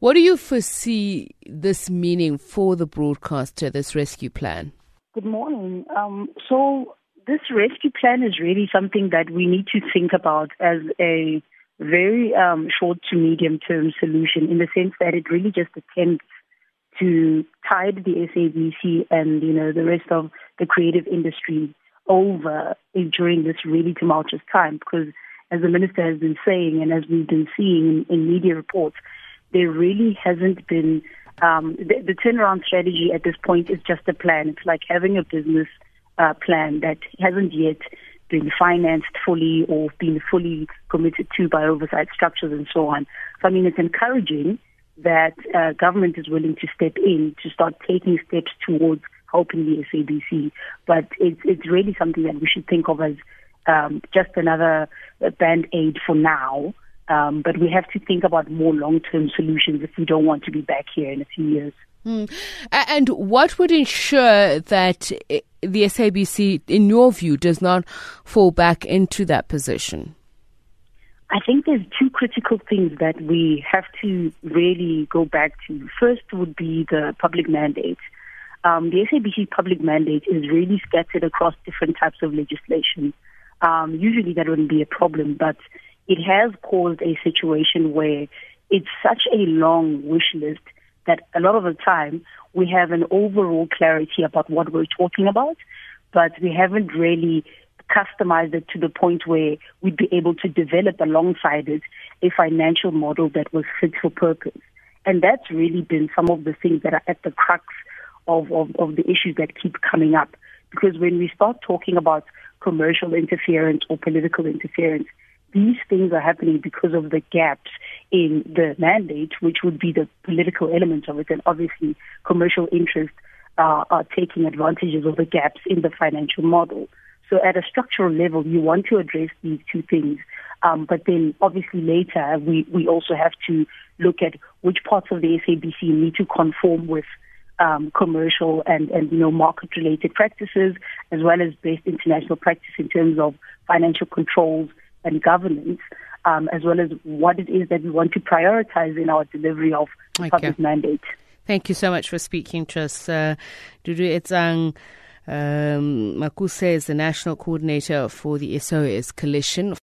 What do you foresee this meaning for the broadcaster, this rescue plan? Good morning. Um, so, this rescue plan is really something that we need to think about as a very um, short to medium term solution in the sense that it really just attempts to tide the SABC and you know the rest of the creative industry over during this really tumultuous time because as the minister has been saying and as we've been seeing in, in media reports, there really hasn't been um, the, the, turnaround strategy at this point is just a plan. It's like having a business uh, plan that hasn't yet been financed fully or been fully committed to by oversight structures and so on. So I mean, it's encouraging that uh, government is willing to step in to start taking steps towards helping the SABC. But it's it's really something that we should think of as um, just another band aid for now. Um, but we have to think about more long term solutions if we don't want to be back here in a few years. Mm. And what would ensure that the SABC, in your view, does not fall back into that position? I think there's two critical things that we have to really go back to. First would be the public mandate. Um, the SABC public mandate is really scattered across different types of legislation. Um, usually that wouldn't be a problem, but it has caused a situation where it's such a long wish list that a lot of the time we have an overall clarity about what we're talking about, but we haven't really customized it to the point where we'd be able to develop alongside it a financial model that was fit for purpose. And that's really been some of the things that are at the crux of, of, of the issues that keep coming up. Because when we start talking about commercial interference or political interference, these things are happening because of the gaps in the mandate, which would be the political elements of it, and obviously commercial interests uh, are taking advantages of the gaps in the financial model. So at a structural level, you want to address these two things. Um, but then obviously later, we, we also have to look at which parts of the SABC need to conform with um, commercial and, and, you know, market related practices, as well as best international practice in terms of financial controls and governance, um, as well as what it is that we want to prioritize in our delivery of the public mandate. Thank you so much for speaking to us. Uh, Duduetsang um, Makuse is the national coordinator for the SOS Coalition.